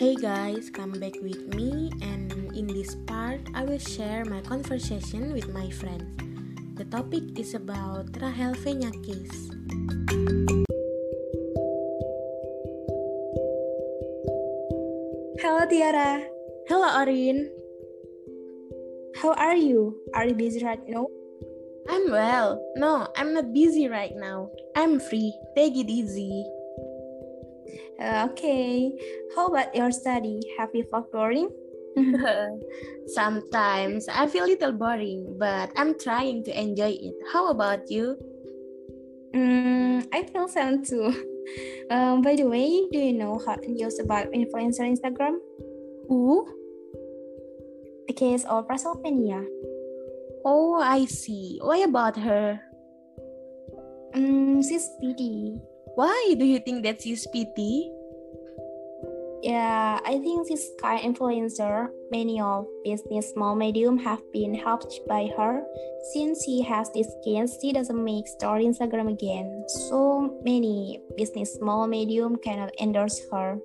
Hey guys, come back with me, and in this part, I will share my conversation with my friends. The topic is about Rahel case. Hello Tiara, Hello Orin, how are you? Are you busy right now? I'm well. No, I'm not busy right now. I'm free. Take it easy. Uh, okay. How about your study? Have you felt boring? Sometimes I feel a little boring, but I'm trying to enjoy it. How about you? Mm, I feel sad too. Um, by the way, do you know hot news about influencer Instagram? Who? The case of Rachel Vennya. Oh, I see. Why about her? Mm, she's pretty. Why do you think that she's pity? Yeah, I think this kind influencer. Many of business small medium have been helped by her. Since she has this case, she doesn't make story Instagram again. So many business small medium cannot endorse her.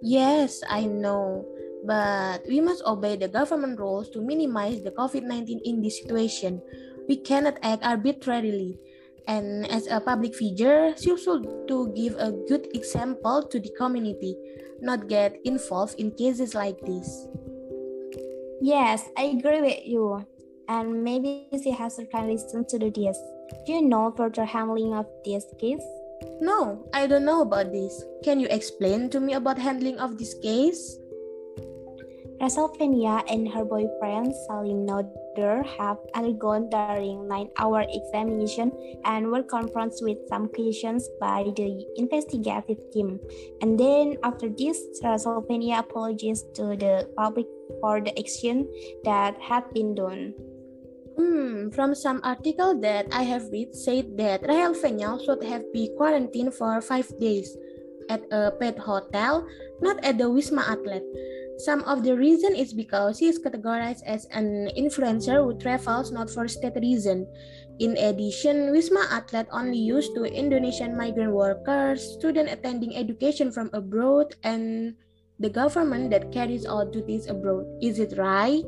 Yes, I know. But we must obey the government rules to minimize the COVID 19 in this situation. We cannot act arbitrarily. And as a public figure, she should to give a good example to the community, not get involved in cases like this. Yes, I agree with you. And maybe she has a kind reason to do this. Do you know further handling of this case? No, I don't know about this. Can you explain to me about handling of this case? Rachel Vennya and her boyfriend Salim Nauderer have undergone during nine-hour examination and were confronted with some questions by the investigative team. And then after this, Rachel Vennya apologized to the public for the action that had been done. Hmm, from some article that I have read said that Rahel Vennya should have been quarantined for five days at a pet hotel, not at the Wisma Atlet. Some of the reason is because she is categorized as an influencer who travels not for state reason. In addition, Wisma Atlet only used to Indonesian migrant workers, students attending education from abroad, and the government that carries out duties abroad. Is it right?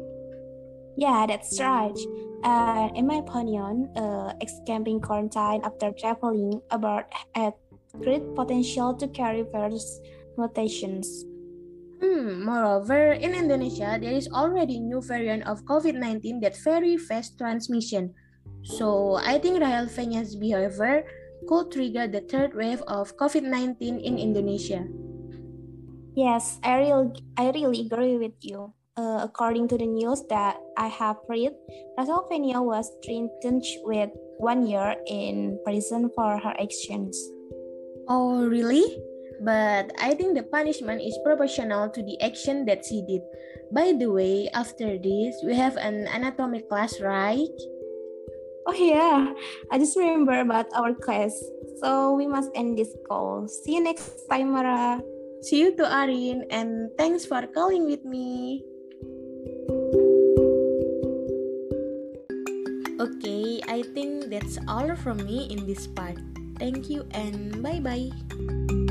Yeah, that's right. Uh, in my opinion, uh, ex-camping quarantine after traveling abroad had great potential to carry various mutations. Hmm, moreover, in Indonesia, there is already new variant of COVID-19 that very fast transmission. So, I think Rahel Vennya's behavior could trigger the third wave of COVID-19 in Indonesia. Yes, I really, I really agree with you. Uh, according to the news that I have read, Rachel Vennya was sentenced with one year in prison for her actions. Oh, really? But I think the punishment is proportional to the action that she did. By the way, after this, we have an anatomy class, right? Oh yeah, I just remember about our class. So we must end this call. See you next time, Mara. See you to Arin, and thanks for calling with me. Okay, I think that's all from me in this part. Thank you and bye bye.